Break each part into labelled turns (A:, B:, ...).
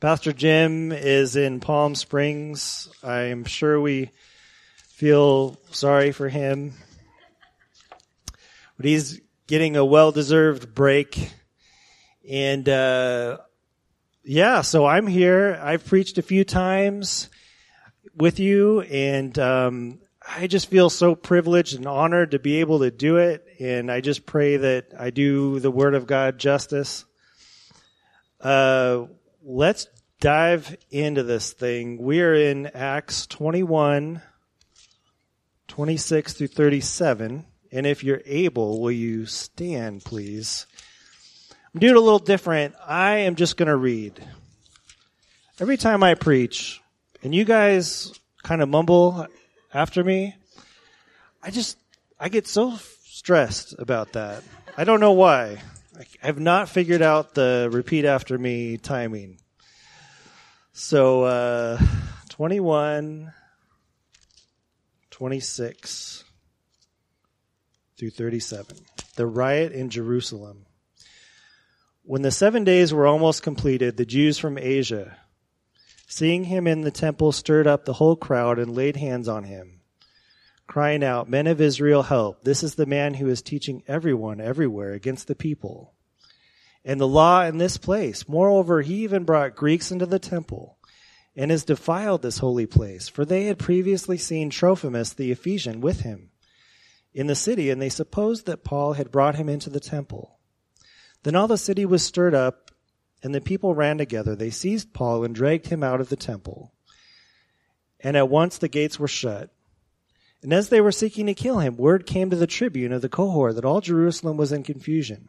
A: Pastor Jim is in Palm Springs. I'm sure we feel sorry for him. But he's getting a well deserved break. And, uh, yeah, so I'm here. I've preached a few times with you and, um, I just feel so privileged and honored to be able to do it. And I just pray that I do the Word of God justice. Uh, let's dive into this thing. We are in Acts 21, 26 through 37. And if you're able, will you stand, please? I'm doing a little different. I am just going to read. Every time I preach, and you guys kind of mumble after me, I just, I get so stressed about that. I don't know why. I have not figured out the repeat after me timing. So, uh, 21, 26 through 37. The riot in Jerusalem. When the seven days were almost completed, the Jews from Asia, seeing him in the temple, stirred up the whole crowd and laid hands on him, crying out, Men of Israel, help! This is the man who is teaching everyone everywhere against the people. And the law in this place. Moreover, he even brought Greeks into the temple and has defiled this holy place, for they had previously seen Trophimus the Ephesian with him in the city, and they supposed that Paul had brought him into the temple. Then all the city was stirred up, and the people ran together. They seized Paul and dragged him out of the temple. And at once the gates were shut. And as they were seeking to kill him, word came to the tribune of the cohort that all Jerusalem was in confusion.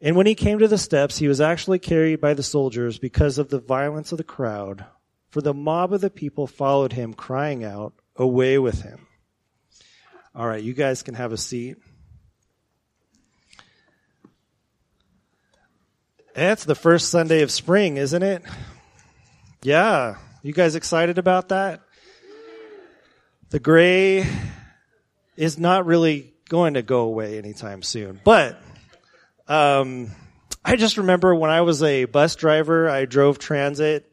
A: And when he came to the steps, he was actually carried by the soldiers because of the violence of the crowd, for the mob of the people followed him, crying out, Away with him. All right, you guys can have a seat. It's the first Sunday of spring, isn't it? Yeah. You guys excited about that? The gray is not really going to go away anytime soon. But um, I just remember when I was a bus driver, I drove transit,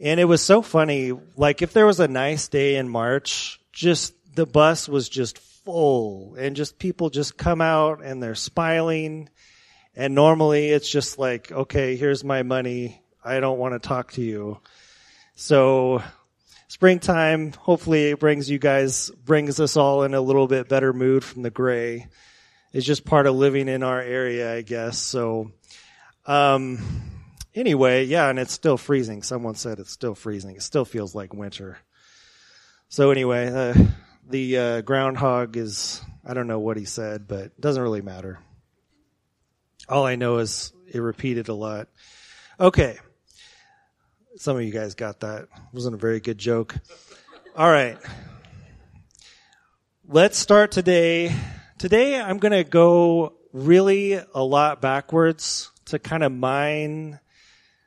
A: and it was so funny. Like if there was a nice day in March, just the bus was just full, and just people just come out and they're smiling and normally it's just like, okay, here's my money. I don't want to talk to you. So springtime hopefully it brings you guys, brings us all in a little bit better mood from the gray. It's just part of living in our area, I guess. So, um, anyway, yeah, and it's still freezing. Someone said it's still freezing. It still feels like winter. So anyway, uh, the uh, groundhog is, I don't know what he said, but it doesn't really matter. All I know is it repeated a lot. Okay. Some of you guys got that. It wasn't a very good joke. All right. Let's start today. Today I'm going to go really a lot backwards to kind of mine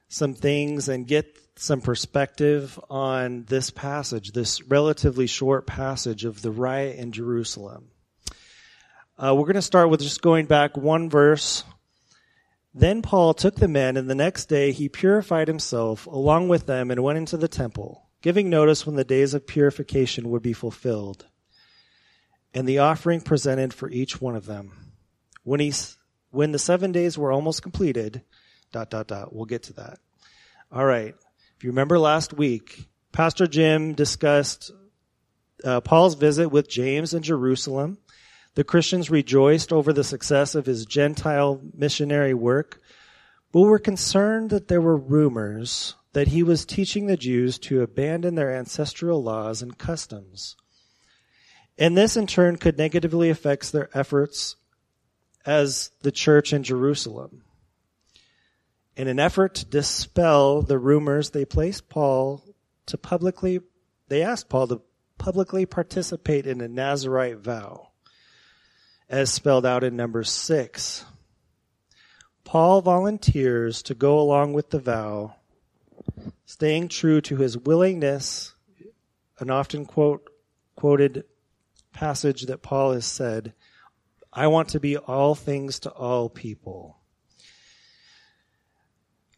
A: some things and get some perspective on this passage, this relatively short passage of the riot in Jerusalem. Uh, we're going to start with just going back one verse then Paul took the men, and the next day he purified himself along with them and went into the temple, giving notice when the days of purification would be fulfilled, and the offering presented for each one of them. When he, when the seven days were almost completed, dot, dot, dot, we'll get to that. All right. If you remember last week, Pastor Jim discussed uh, Paul's visit with James in Jerusalem the Christians rejoiced over the success of his Gentile missionary work, but were concerned that there were rumors that he was teaching the Jews to abandon their ancestral laws and customs. And this in turn could negatively affect their efforts as the church in Jerusalem. In an effort to dispel the rumors, they placed Paul to publicly, they asked Paul to publicly participate in a Nazarite vow, as spelled out in number six. Paul volunteers to go along with the vow, staying true to his willingness, an often quote, quoted passage that Paul has said, I want to be all things to all people.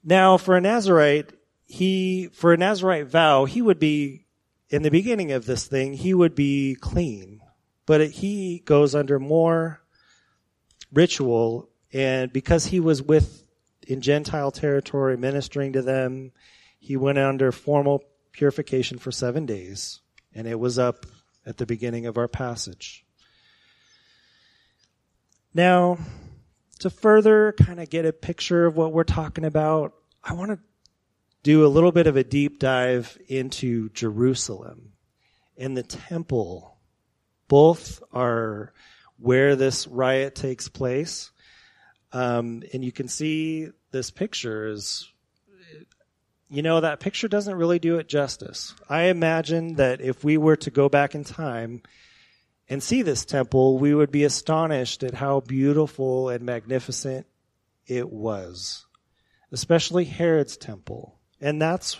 A: Now, for a Nazarite, he, for a Nazarite vow, he would be, in the beginning of this thing, he would be clean. But he goes under more ritual, and because he was with, in Gentile territory, ministering to them, he went under formal purification for seven days, and it was up at the beginning of our passage. Now, to further kind of get a picture of what we're talking about, I want to do a little bit of a deep dive into Jerusalem and the temple. Both are where this riot takes place. Um, and you can see this picture is you know, that picture doesn't really do it justice. I imagine that if we were to go back in time and see this temple, we would be astonished at how beautiful and magnificent it was, especially Herod's temple. And that's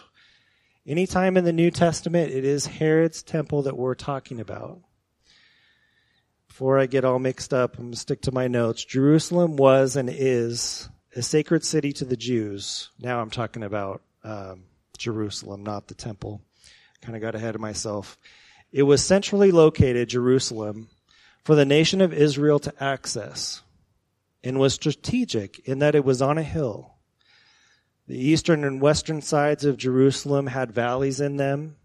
A: anytime in the New Testament, it is Herod's temple that we're talking about. Before I get all mixed up, I'm going to stick to my notes. Jerusalem was and is a sacred city to the Jews. Now I'm talking about um, Jerusalem, not the temple. Kind of got ahead of myself. It was centrally located, Jerusalem, for the nation of Israel to access and was strategic in that it was on a hill. The eastern and western sides of Jerusalem had valleys in them,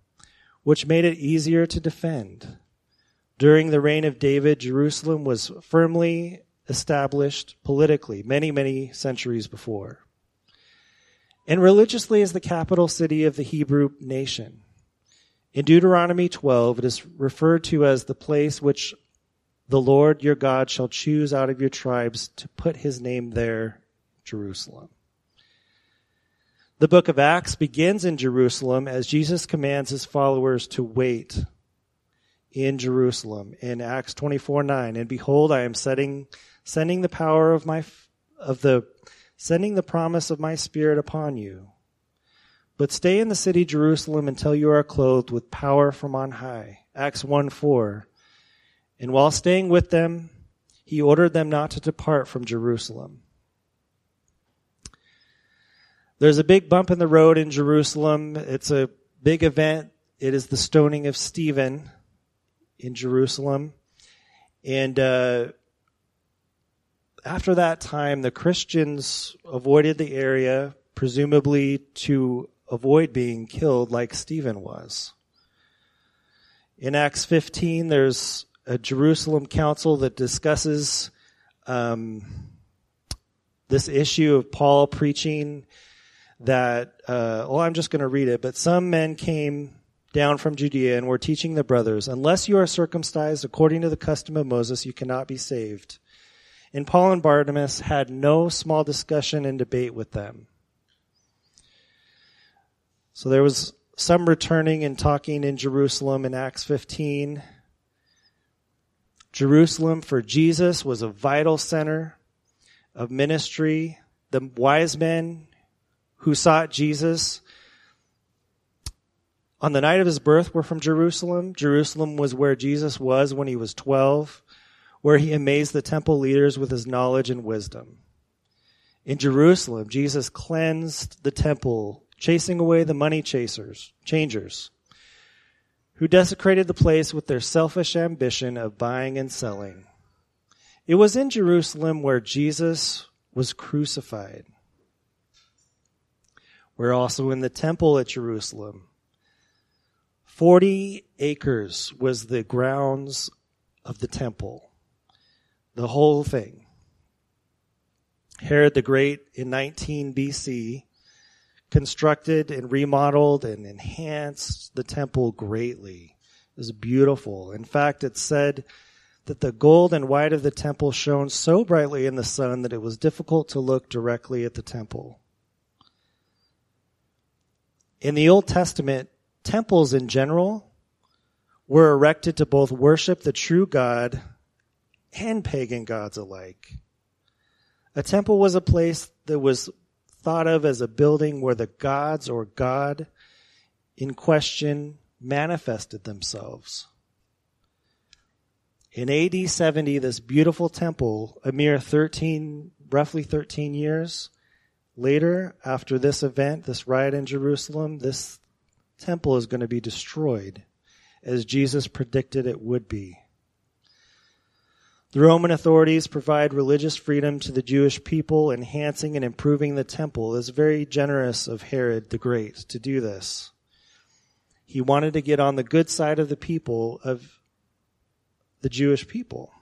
A: which made it easier to defend. During the reign of David, Jerusalem was firmly established politically many, many centuries before and religiously as the capital city of the Hebrew nation. In Deuteronomy 12, it is referred to as the place which the Lord your God shall choose out of your tribes to put his name there, Jerusalem. The book of Acts begins in Jerusalem as Jesus commands his followers to wait in Jerusalem in Acts 24 9. And behold, I am setting, sending the power of my, of the sending the promise of my Spirit upon you. But stay in the city Jerusalem until you are clothed with power from on high. Acts 1 4. And while staying with them, he ordered them not to depart from Jerusalem. There's a big bump in the road in Jerusalem. It's a big event. It is the stoning of Stephen in Jerusalem. And uh, after that time, the Christians avoided the area, presumably to avoid being killed like Stephen was. In Acts 15, there's a Jerusalem council that discusses um, this issue of Paul preaching that, uh, well, I'm just going to read it, but some men came down from Judea and were teaching the brothers, unless you are circumcised according to the custom of Moses, you cannot be saved. And Paul and Barnabas had no small discussion and debate with them. So there was some returning and talking in Jerusalem in Acts 15. Jerusalem for Jesus was a vital center of ministry. The wise men who sought Jesus on the night of his birth were from Jerusalem. Jerusalem was where Jesus was when he was 12 where he amazed the temple leaders with his knowledge and wisdom. In Jerusalem, Jesus cleansed the temple, chasing away the money chasers, changers, who desecrated the place with their selfish ambition of buying and selling. It was in Jerusalem where Jesus was crucified. We're also in the temple at Jerusalem. Forty acres was the grounds of the temple the whole thing. Herod the Great in 19 BC constructed and remodeled and enhanced the temple greatly. It was beautiful. In fact, it said that the gold and white of the temple shone so brightly in the sun that it was difficult to look directly at the temple. In the Old Testament, temples in general were erected to both worship the true God and pagan gods alike. A temple was a place that was thought of as a building where the gods or God in question manifested themselves. In AD 70, this beautiful temple, a mere 13, roughly 13 years later, after this event, this riot in Jerusalem, this temple is going to be destroyed as Jesus predicted it would be. The Roman authorities provide religious freedom to the Jewish people, enhancing and improving the temple. It was very generous of Herod the Great to do this. He wanted to get on the good side of the people, of the Jewish people.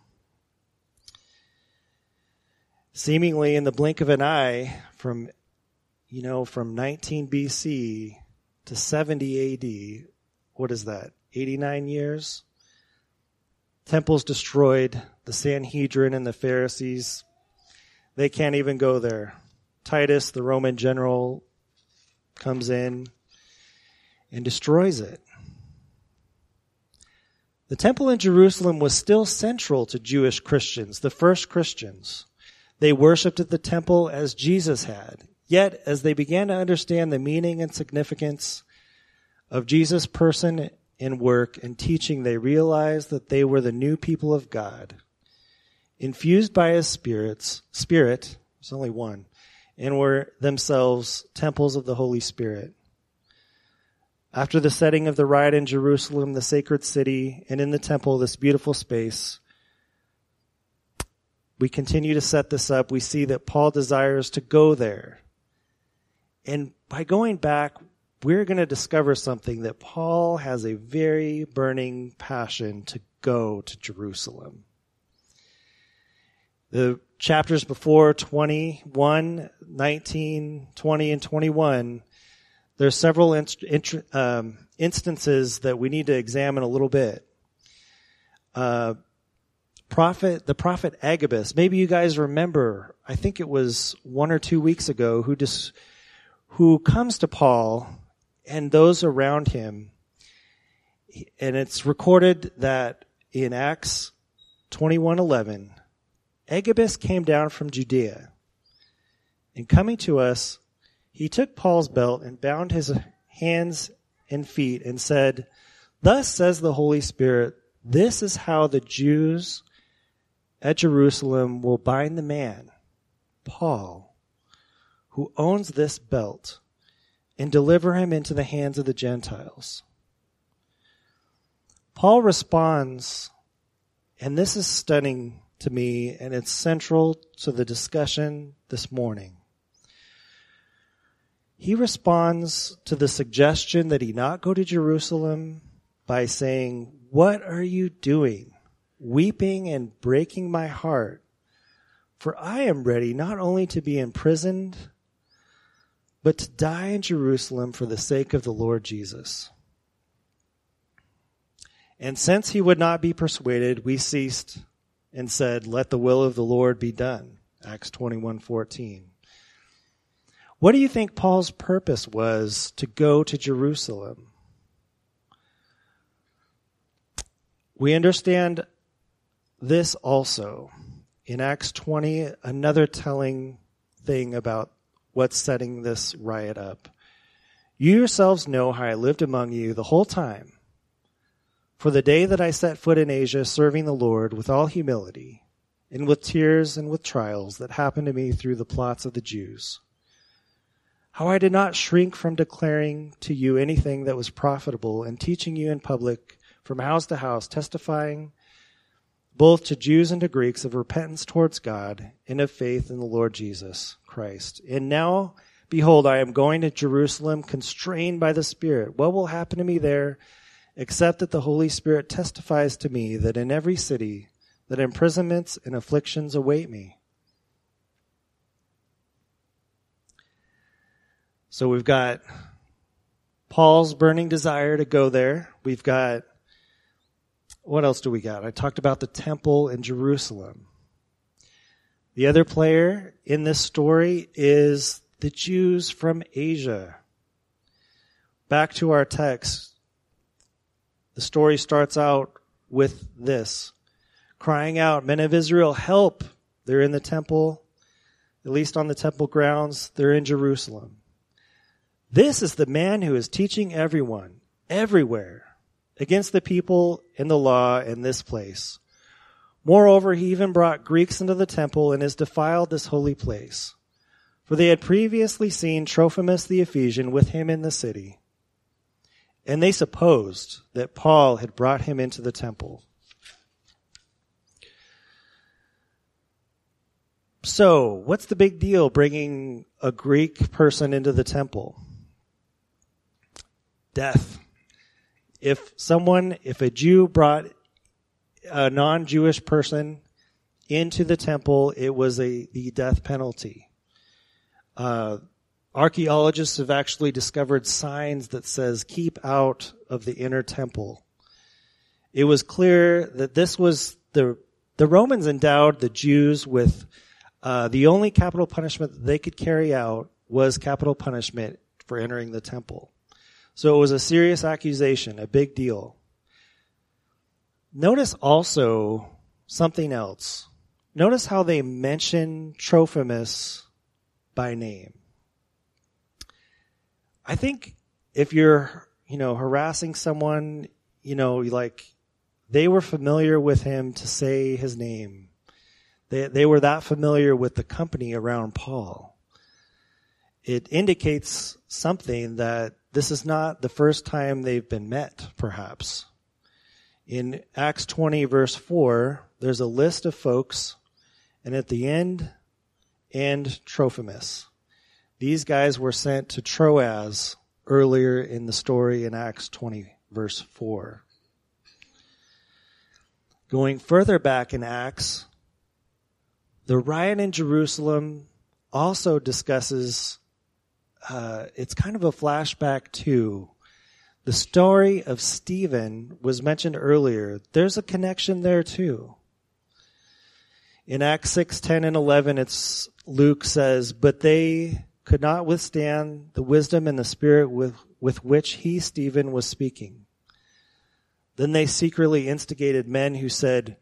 A: Seemingly in the blink of an eye, from, you know, from 19 BC to 70 AD, what is that? 89 years? Temples destroyed, the Sanhedrin and the Pharisees, they can't even go there. Titus, the Roman general, comes in and destroys it. The temple in Jerusalem was still central to Jewish Christians, the first Christians. They worshiped at the temple as Jesus had. Yet, as they began to understand the meaning and significance of Jesus' person in work and teaching, they realized that they were the new people of God, infused by his spirits, spirit, there's only one, and were themselves temples of the Holy Spirit. After the setting of the riot in Jerusalem, the sacred city, and in the temple, this beautiful space, we continue to set this up. We see that Paul desires to go there. And by going back, we're going to discover something that Paul has a very burning passion to go to Jerusalem. The chapters before 21, 19, 20, and 21, there are several inst- int- um, instances that we need to examine a little bit. Uh, prophet, the prophet Agabus, maybe you guys remember, I think it was one or two weeks ago, who just, who comes to Paul and those around him. And it's recorded that in Acts 21:11, Agabus came down from Judea. And coming to us, he took Paul's belt and bound his hands and feet and said, Thus says the Holy Spirit, this is how the Jews at Jerusalem will bind the man, Paul, who owns this belt and deliver him into the hands of the Gentiles. Paul responds, and this is stunning to me, and it's central to the discussion this morning. He responds to the suggestion that he not go to Jerusalem by saying, What are you doing? Weeping and breaking my heart. For I am ready not only to be imprisoned, but to die in Jerusalem for the sake of the Lord Jesus. And since he would not be persuaded, we ceased and said, Let the will of the Lord be done. Acts 21:14. What do you think Paul's purpose was to go to Jerusalem? We understand this also in Acts 20, another telling thing about what's setting this riot up. You yourselves know how I lived among you the whole time. For the day that I set foot in Asia, serving the Lord with all humility, and with tears and with trials that happened to me through the plots of the Jews. How I did not shrink from declaring to you anything that was profitable and teaching you in public from house to house, testifying both to Jews and to Greeks of repentance towards God and of faith in the Lord Jesus Christ. And now, behold, I am going to Jerusalem constrained by the Spirit. What will happen to me there except that the Holy Spirit testifies to me that in every city that imprisonments and afflictions await me? So we've got Paul's burning desire to go there. We've got what else do we got? I talked about the temple in Jerusalem. The other player in this story is the Jews from Asia. Back to our text, The story starts out with this crying out, Men of Israel, help! They're in the temple, at least on the temple grounds, they're in Jerusalem. This is the man who is teaching everyone, everywhere, against the people in the law in this place. Moreover, he even brought Greeks into the temple and has defiled this holy place. For they had previously seen Trophimus the Ephesian with him in the city. And they supposed that Paul had brought him into the temple. So, what's the big deal bringing a Greek person into the temple? Death. If someone, if a Jew brought a non-Jewish person into the temple, it was a the death penalty. Uh, archaeologists have actually discovered signs that says "keep out of the inner temple." It was clear that this was the the Romans endowed the Jews with uh, the only capital punishment they could carry out was capital punishment for entering the temple. So it was a serious accusation, a big deal. Notice also something else. Notice how they mention Trophimus by name. I think if you're, you know, harassing someone, you know, like they were familiar with him to say his name. They, they were that familiar with the company around Paul. It indicates something that this is not the first time they've been met, perhaps. In Acts 20 verse 4, there's a list of folks, and at the end, and Trophimus. These guys were sent to Troas earlier in the story in Acts 20 verse 4. Going further back in Acts, the riot in Jerusalem also discusses, uh, it's kind of a flashback to the story of Stephen was mentioned earlier. There's a connection there too. In Acts 6, 10 and 11, it's Luke says, but they could not withstand the wisdom and the spirit with, with which he, Stephen, was speaking. Then they secretly instigated men who said,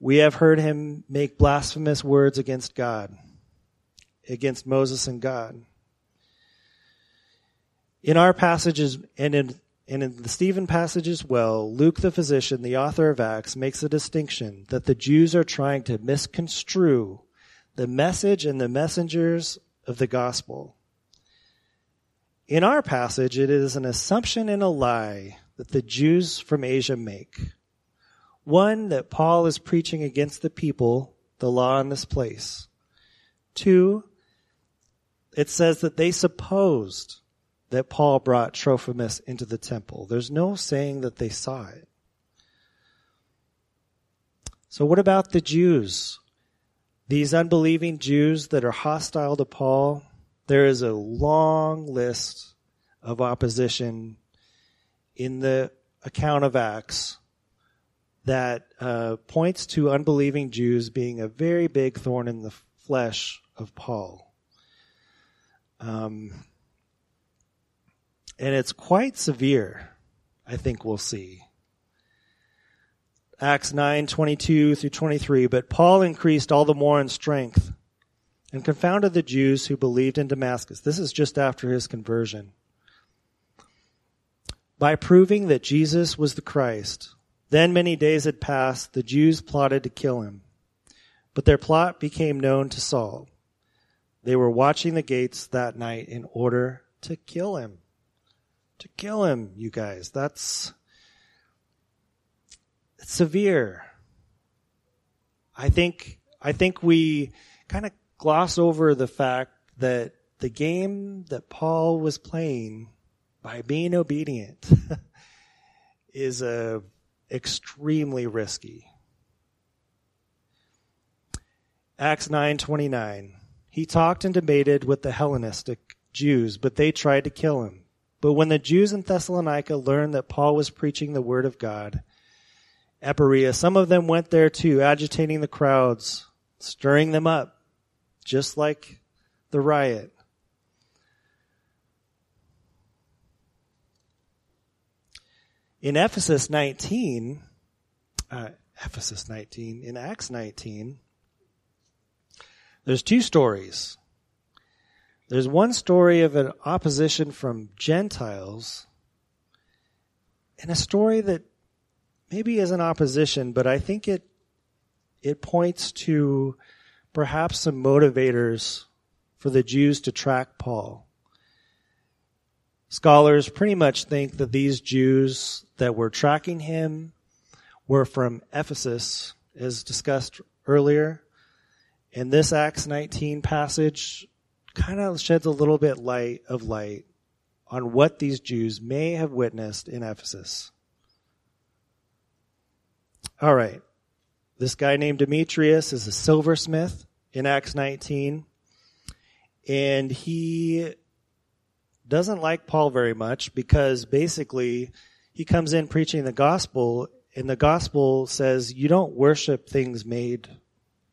A: we have heard him make blasphemous words against God, against Moses and God. In our passages and in, and in the Stephen passage as well, Luke the physician, the author of Acts, makes a distinction that the Jews are trying to misconstrue the message and the messengers of the gospel. In our passage, it is an assumption and a lie that the Jews from Asia make. One, that Paul is preaching against the people, the law in this place. Two, it says that they supposed that Paul brought Trophimus into the temple. There's no saying that they saw it. So what about the Jews? These unbelieving Jews that are hostile to Paul, there is a long list of opposition in the account of Acts that uh, points to unbelieving Jews being a very big thorn in the flesh of Paul. Um, and it's quite severe, I think we'll see. Acts 9, 22 through 23. But Paul increased all the more in strength and confounded the Jews who believed in Damascus. This is just after his conversion. By proving that Jesus was the Christ. Then many days had passed. The Jews plotted to kill him. But their plot became known to Saul. They were watching the gates that night in order to kill him. To kill him, you guys. That's severe. I think, I think we kind of gloss over the fact that the game that Paul was playing by being obedient is a extremely risky. Acts 9:29. He talked and debated with the Hellenistic Jews, but they tried to kill him. But when the Jews in Thessalonica learned that Paul was preaching the word of God, at Berea, some of them went there too, agitating the crowds, stirring them up, just like the riot. In Ephesus 19, uh, Ephesus 19, in Acts 19, there's two stories. There's one story of an opposition from Gentiles and a story that maybe is an opposition, but I think it it points to perhaps some motivators for the Jews to track Paul. Scholars pretty much think that these Jews that were tracking him were from Ephesus, as discussed earlier. And this Acts 19 passage kind of sheds a little bit light of light on what these Jews may have witnessed in Ephesus. All right. This guy named Demetrius is a silversmith in Acts 19. And he doesn't like Paul very much because basically he comes in preaching the gospel and the gospel says you don't worship things made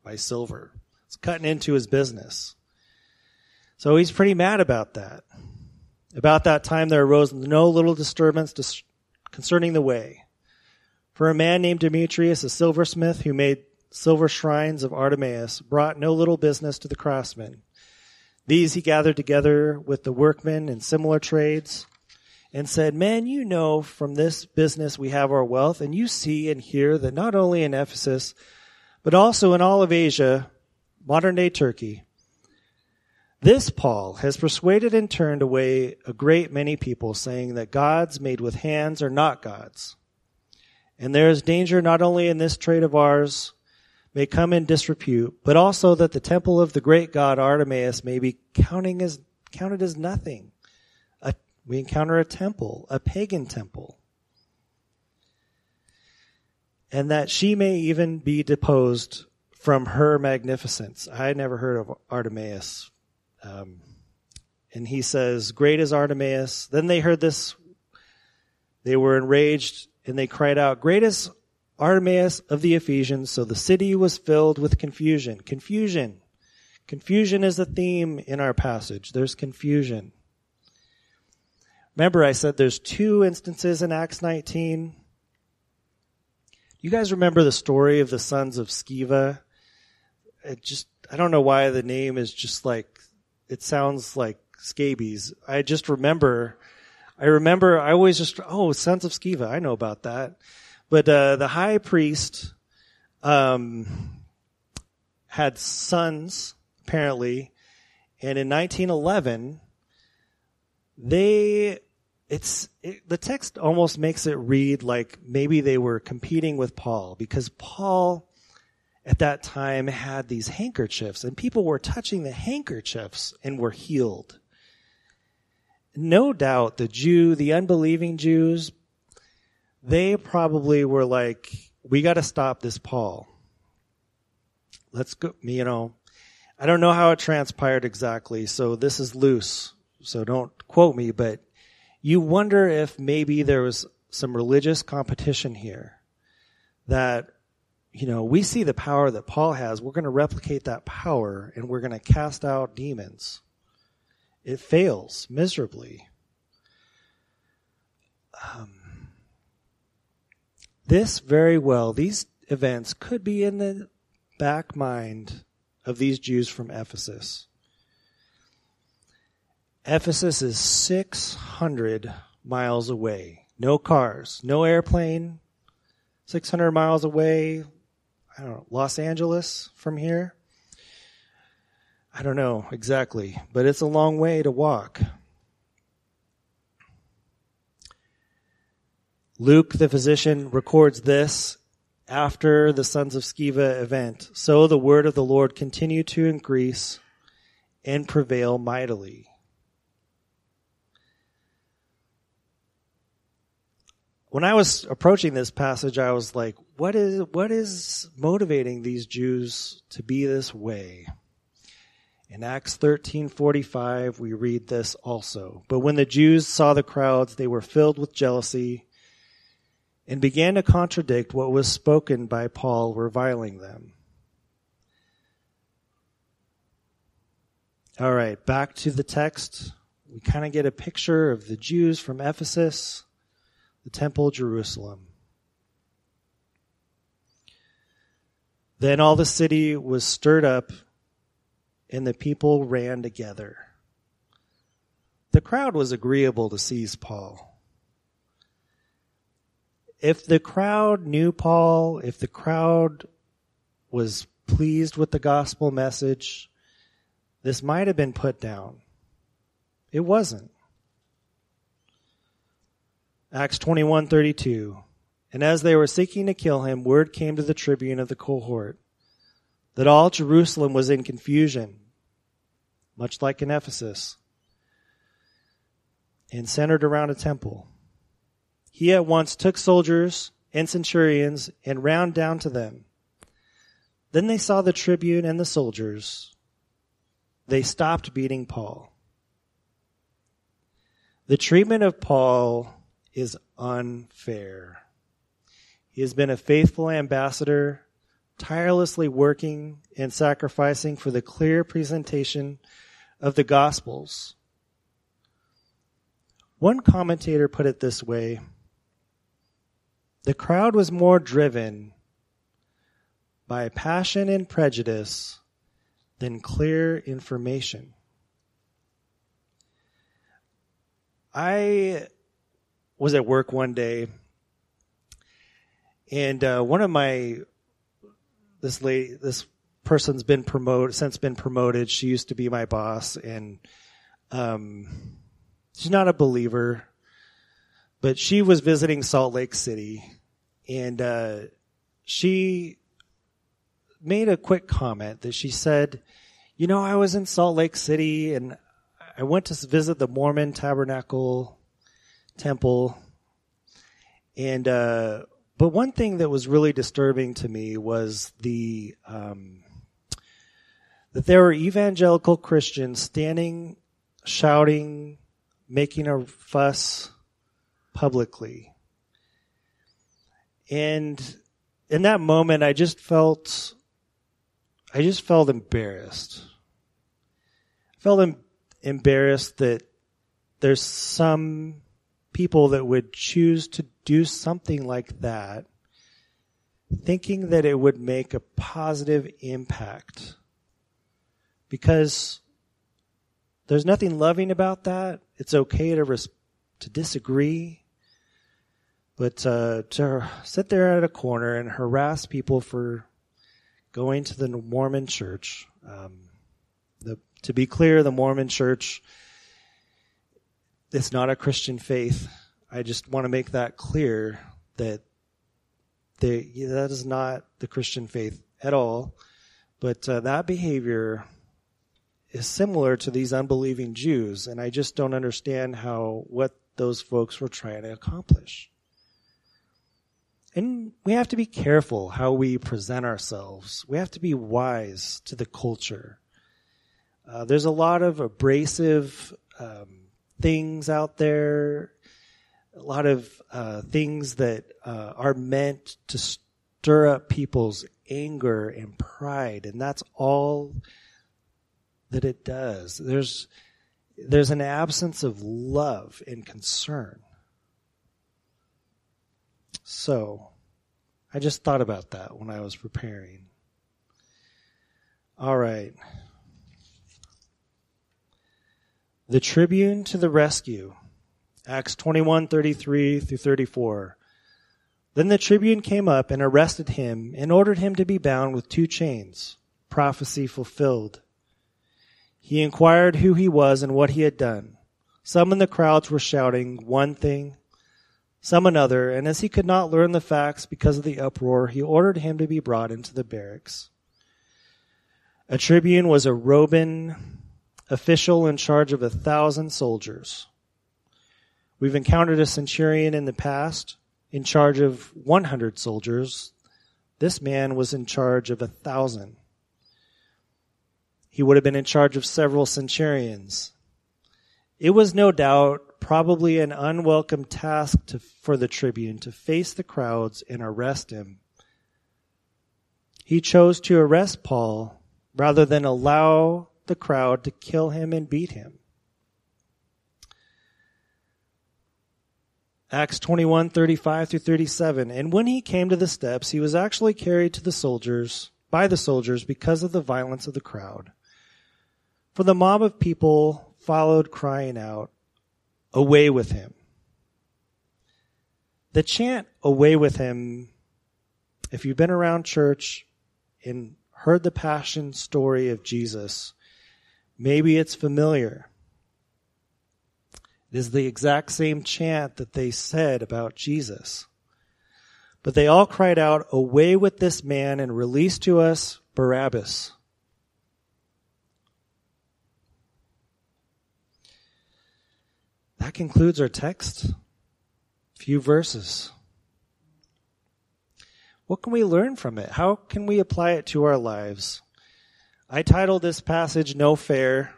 A: by silver. It's cutting into his business. So he's pretty mad about that. About that time there arose no little disturbance concerning the way. For a man named Demetrius, a silversmith who made silver shrines of Artemis, brought no little business to the craftsmen. These he gathered together with the workmen in similar trades and said, Men, you know from this business we have our wealth, and you see and hear that not only in Ephesus, but also in all of Asia, modern day Turkey, this Paul has persuaded and turned away a great many people, saying that gods made with hands are not gods. And there is danger not only in this trade of ours may come in disrepute, but also that the temple of the great god Artemis may be counting as, counted as nothing. A, we encounter a temple, a pagan temple. And that she may even be deposed from her magnificence. I never heard of Artemis um, and he says, Great is Artemis. Then they heard this. They were enraged and they cried out, Great is Artemis of the Ephesians. So the city was filled with confusion. Confusion. Confusion is a theme in our passage. There's confusion. Remember, I said there's two instances in Acts 19. You guys remember the story of the sons of Sceva? It just, I don't know why the name is just like it sounds like scabies. I just remember, I remember, I always just, oh, sons of Sceva, I know about that. But uh, the high priest um, had sons, apparently, and in 1911, they, it's, it, the text almost makes it read like maybe they were competing with Paul because Paul at that time had these handkerchiefs and people were touching the handkerchiefs and were healed. No doubt the Jew, the unbelieving Jews, they probably were like, we got to stop this Paul. Let's go, you know, I don't know how it transpired exactly, so this is loose, so don't quote me, but you wonder if maybe there was some religious competition here that you know, we see the power that Paul has. We're going to replicate that power and we're going to cast out demons. It fails miserably. Um, this very well, these events could be in the back mind of these Jews from Ephesus. Ephesus is 600 miles away. No cars, no airplane, 600 miles away, I don't know, Los Angeles from here. I don't know exactly, but it's a long way to walk. Luke, the physician, records this after the sons of Sceva event. So the word of the Lord continued to increase and prevail mightily. when I was approaching this passage, I was like, what is, what is motivating these Jews to be this way? In Acts 13:45 we read this also. But when the Jews saw the crowds they were filled with jealousy and began to contradict what was spoken by Paul reviling them. All right, back to the text. We kind of get a picture of the Jews from Ephesus the temple Jerusalem. Then all the city was stirred up, and the people ran together. The crowd was agreeable to seize Paul. If the crowd knew Paul, if the crowd was pleased with the gospel message, this might have been put down. It wasn't. Acts 21:32 And as they were seeking to kill him word came to the tribune of the cohort that all Jerusalem was in confusion much like in Ephesus and centered around a temple. He at once took soldiers and centurions and ran down to them. Then they saw the tribune and the soldiers. They stopped beating Paul. The treatment of Paul is unfair. He has been a faithful ambassador, tirelessly working and sacrificing for the clear presentation of the Gospels. One commentator put it this way The crowd was more driven by passion and prejudice than clear information. I was at work one day, and uh, one of my this lady, this person's been promoted since been promoted. She used to be my boss, and um, she's not a believer, but she was visiting Salt Lake City, and uh, she made a quick comment that she said, "You know, I was in Salt Lake City, and I went to visit the Mormon Tabernacle." temple. And, uh, but one thing that was really disturbing to me was the, um, that there were evangelical Christians standing, shouting, making a fuss publicly. And in that moment, I just felt, I just felt embarrassed. I felt em- embarrassed that there's some people that would choose to do something like that, thinking that it would make a positive impact. Because there's nothing loving about that. It's okay to res- to disagree, but uh, to sit there at a corner and harass people for going to the Mormon Church. Um, the, to be clear, the Mormon Church it's not a Christian faith. I just want to make that clear that they, that is not the Christian faith at all. But uh, that behavior is similar to these unbelieving Jews, and I just don't understand how what those folks were trying to accomplish. And we have to be careful how we present ourselves. We have to be wise to the culture. Uh, there's a lot of abrasive um, things out there, a lot of uh, things that uh, are meant to stir up people's anger and pride, and that's all that it does. There's there's an absence of love and concern. So, I just thought about that when I was preparing. All right. The tribune to the rescue. Acts 21:33 through 34. Then the tribune came up and arrested him and ordered him to be bound with two chains. Prophecy fulfilled. He inquired who he was and what he had done. Some in the crowds were shouting one thing, some another, and as he could not learn the facts because of the uproar, he ordered him to be brought into the barracks. A tribune was a Roman official in charge of a thousand soldiers. We've encountered a centurion in the past in charge of 100 soldiers. This man was in charge of a thousand. He would have been in charge of several centurions. It was no doubt probably an unwelcome task to, for the tribune to face the crowds and arrest him. He chose to arrest Paul rather than allow the crowd to kill him and beat him. Acts 21, 35 through 37. And when he came to the steps, he was actually carried to the soldiers, by the soldiers, because of the violence of the crowd. For the mob of people followed crying out, away with him. The chant away with him, if you've been around church and heard the passion story of Jesus, maybe it's familiar. It is the exact same chant that they said about Jesus. But they all cried out, Away with this man and release to us Barabbas. That concludes our text. Few verses. What can we learn from it? How can we apply it to our lives? I titled this passage No Fair.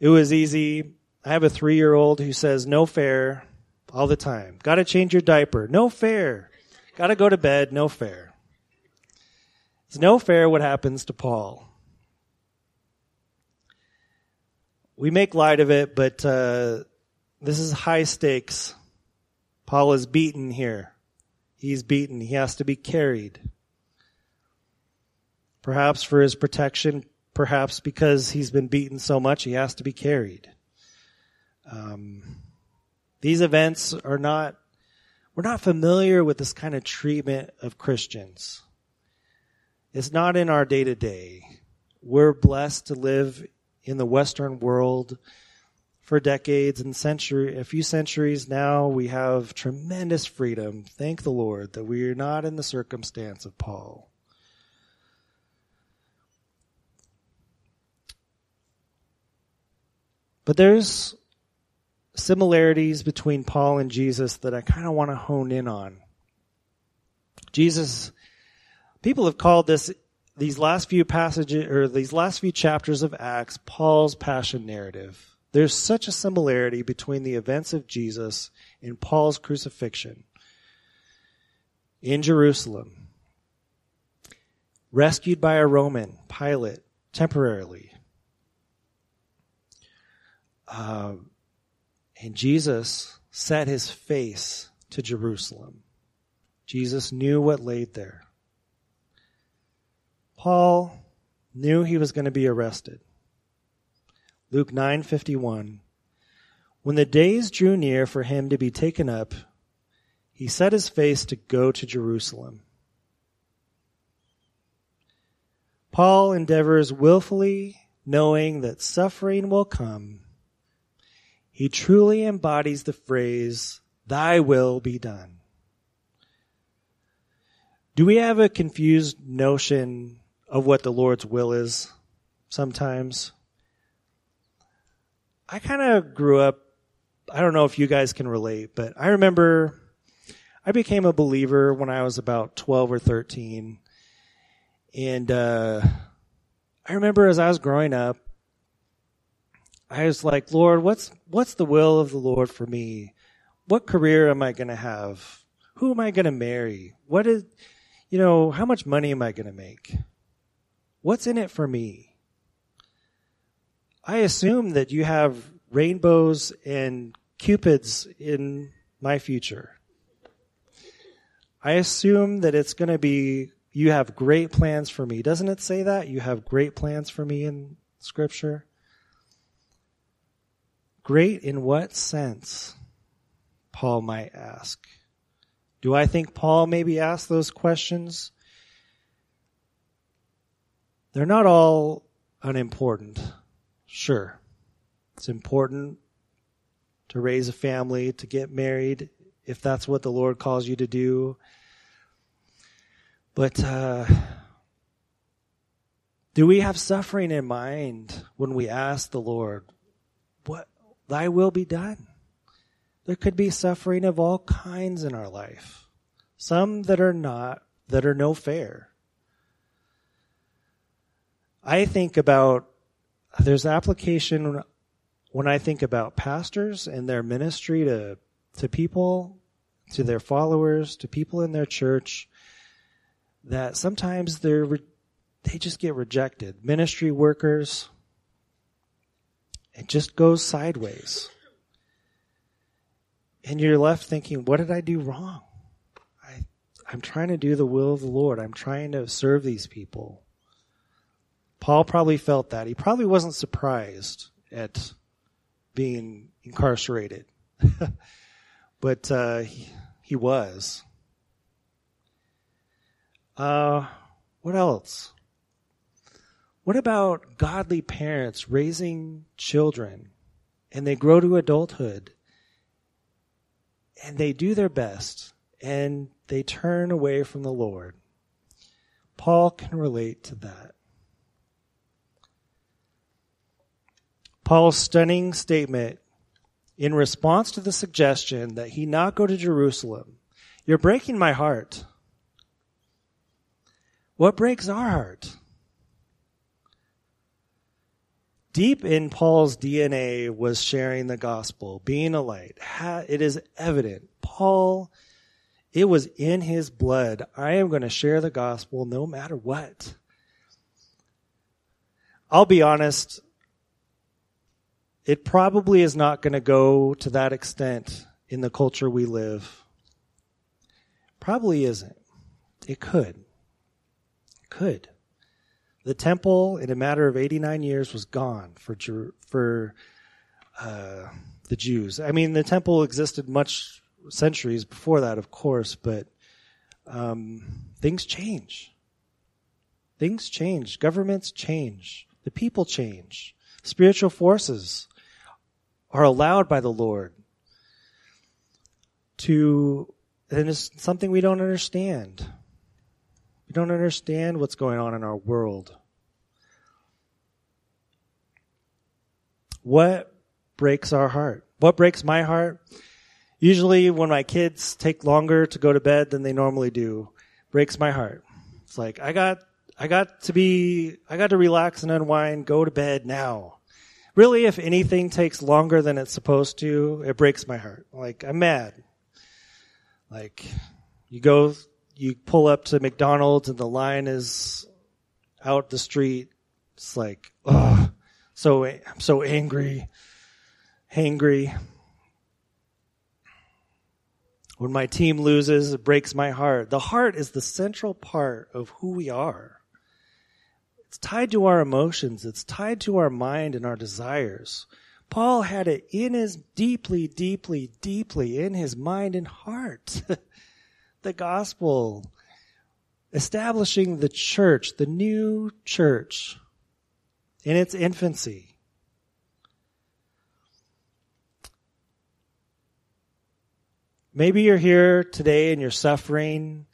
A: It was easy. I have a three year old who says no fair all the time. Gotta change your diaper. No fair. Gotta go to bed. No fair. It's no fair what happens to Paul. We make light of it, but uh, this is high stakes. Paul is beaten here. He's beaten. He has to be carried. Perhaps for his protection, perhaps because he's been beaten so much, he has to be carried. Um, these events are not, we're not familiar with this kind of treatment of Christians. It's not in our day to day. We're blessed to live in the Western world for decades and century, a few centuries now. We have tremendous freedom. Thank the Lord that we are not in the circumstance of Paul. But there's similarities between Paul and Jesus that I kind of want to hone in on. Jesus, people have called this, these last few passages, or these last few chapters of Acts, Paul's passion narrative. There's such a similarity between the events of Jesus and Paul's crucifixion in Jerusalem, rescued by a Roman, Pilate, temporarily. Uh, and Jesus set his face to Jerusalem. Jesus knew what laid there. Paul knew he was going to be arrested. Luke 9:51 When the days drew near for him to be taken up, he set his face to go to Jerusalem. Paul endeavors willfully knowing that suffering will come he truly embodies the phrase, Thy will be done. Do we have a confused notion of what the Lord's will is sometimes? I kind of grew up, I don't know if you guys can relate, but I remember I became a believer when I was about 12 or 13. And uh, I remember as I was growing up, I was like, Lord, what's what's the will of the Lord for me? What career am I going to have? Who am I going to marry? What is, you know, how much money am I going to make? What's in it for me? I assume that you have rainbows and cupids in my future. I assume that it's going to be, you have great plans for me. Doesn't it say that? You have great plans for me in scripture? Great in what sense? Paul might ask. Do I think Paul maybe asked those questions? They're not all unimportant. Sure. It's important to raise a family, to get married, if that's what the Lord calls you to do. But uh, do we have suffering in mind when we ask the Lord, Thy will be done. There could be suffering of all kinds in our life. Some that are not, that are no fair. I think about, there's application when I think about pastors and their ministry to, to people, to their followers, to people in their church, that sometimes they're, they just get rejected. Ministry workers, it just goes sideways. And you're left thinking, what did I do wrong? I, I'm trying to do the will of the Lord. I'm trying to serve these people. Paul probably felt that. He probably wasn't surprised at being incarcerated, but uh, he, he, was. Uh, what else? What about godly parents raising children and they grow to adulthood and they do their best and they turn away from the Lord? Paul can relate to that. Paul's stunning statement in response to the suggestion that he not go to Jerusalem. You're breaking my heart. What breaks our heart? Deep in Paul's DNA was sharing the gospel, being a light. It is evident. Paul, it was in his blood. I am going to share the gospel no matter what. I'll be honest, it probably is not going to go to that extent in the culture we live. Probably isn't. It could. It could. The temple, in a matter of 89 years, was gone for for uh, the Jews. I mean, the temple existed much centuries before that, of course, but um, things change. Things change. Governments change. The people change. Spiritual forces are allowed by the Lord to, and it's something we don't understand. We don't understand what's going on in our world. What breaks our heart? What breaks my heart? Usually when my kids take longer to go to bed than they normally do, breaks my heart. It's like, I got, I got to be, I got to relax and unwind, go to bed now really, if anything takes longer than it's supposed to, it breaks my heart. Like, I'm mad. Like, you go, you pull up to McDonald's and the line is out the street. It's like, oh, so, I'm so angry, hangry. When my team loses, it breaks my heart. The heart is the central part of who we are. It's tied to our emotions. It's tied to our mind and our desires. Paul had it in his deeply, deeply, deeply in his mind and heart. the gospel, establishing the church, the new church in its infancy. Maybe you're here today and you're suffering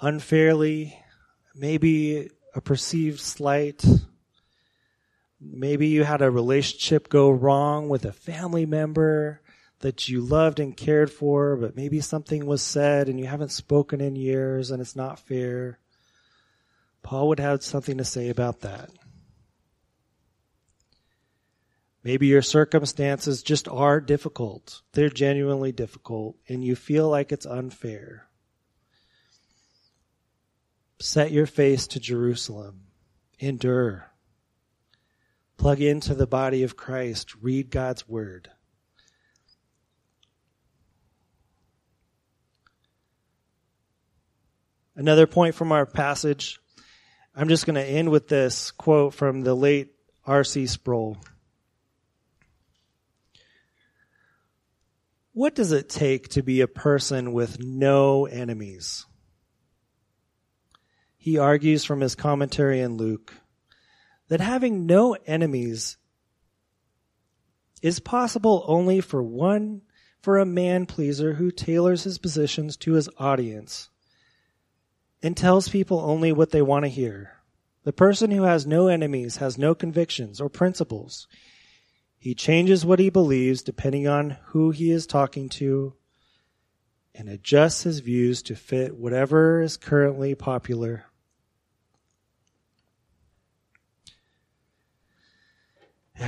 A: unfairly. Maybe a perceived slight. Maybe you had a relationship go wrong with a family member that you loved and cared for, but maybe something was said and you haven't spoken in years and it's not fair. Paul would have something to say about that. Maybe your circumstances just are difficult. They're genuinely difficult and you feel like it's unfair. Set your face to Jerusalem. Endure. Plug into the body of Christ. Read God's word. Another point from our passage. I'm just going to end with this quote from the late R.C. Sproul. What does it take to be a person with no enemies? he argues from his commentary in Luke that having no enemies is possible only for one, for a man pleaser who tailors his positions to his audience and tells people only what they want to hear. The person who has no enemies has no convictions or principles. He changes what he believes depending on who he is talking to and adjusts his views to fit whatever is currently popular.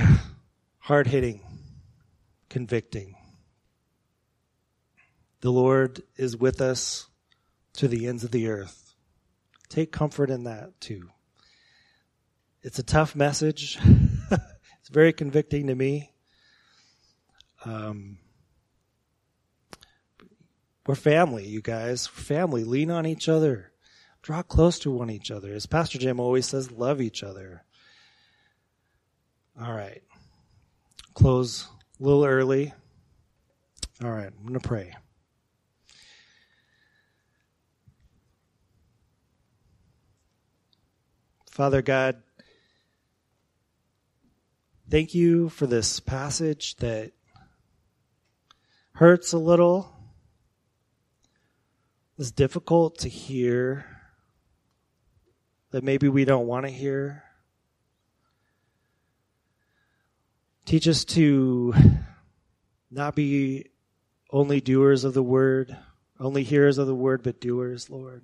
A: hard hitting, convicting. The Lord is with us to the ends of the earth. Take comfort in that too. It's a tough message. very convicting to me. Um, We're family, you guys. We're family. Lean on each other. Draw close to one each other. As Pastor Jim always says, love each other. All right. Close a little early. All right, I'm going to pray. Father God, thank you for this passage that hurts a little, is difficult to hear, that maybe we don't want to hear. Teach us to not be only doers of the word, only hearers of the word, but doers, Lord.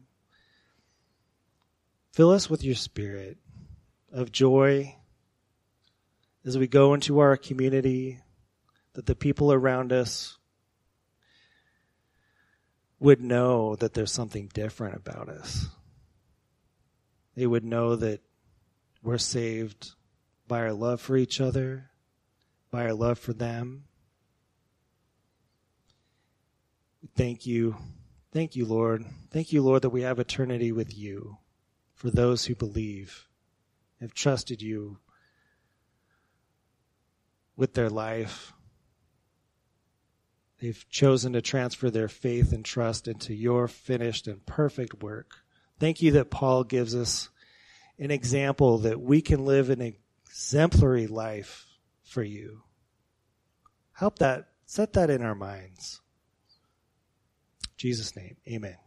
A: Fill us with your spirit of joy as we go into our community, that the people around us would know that there's something different about us. They would know that we're saved by our love for each other, by our love for them. Thank you. Thank you, Lord. Thank you, Lord, that we have eternity with you for those who believe, have trusted you with their life. They've chosen to transfer their faith and trust into your finished and perfect work. Thank you that Paul gives us an example that we can live an exemplary life for you. Help that, set that in our minds. In Jesus' name, amen.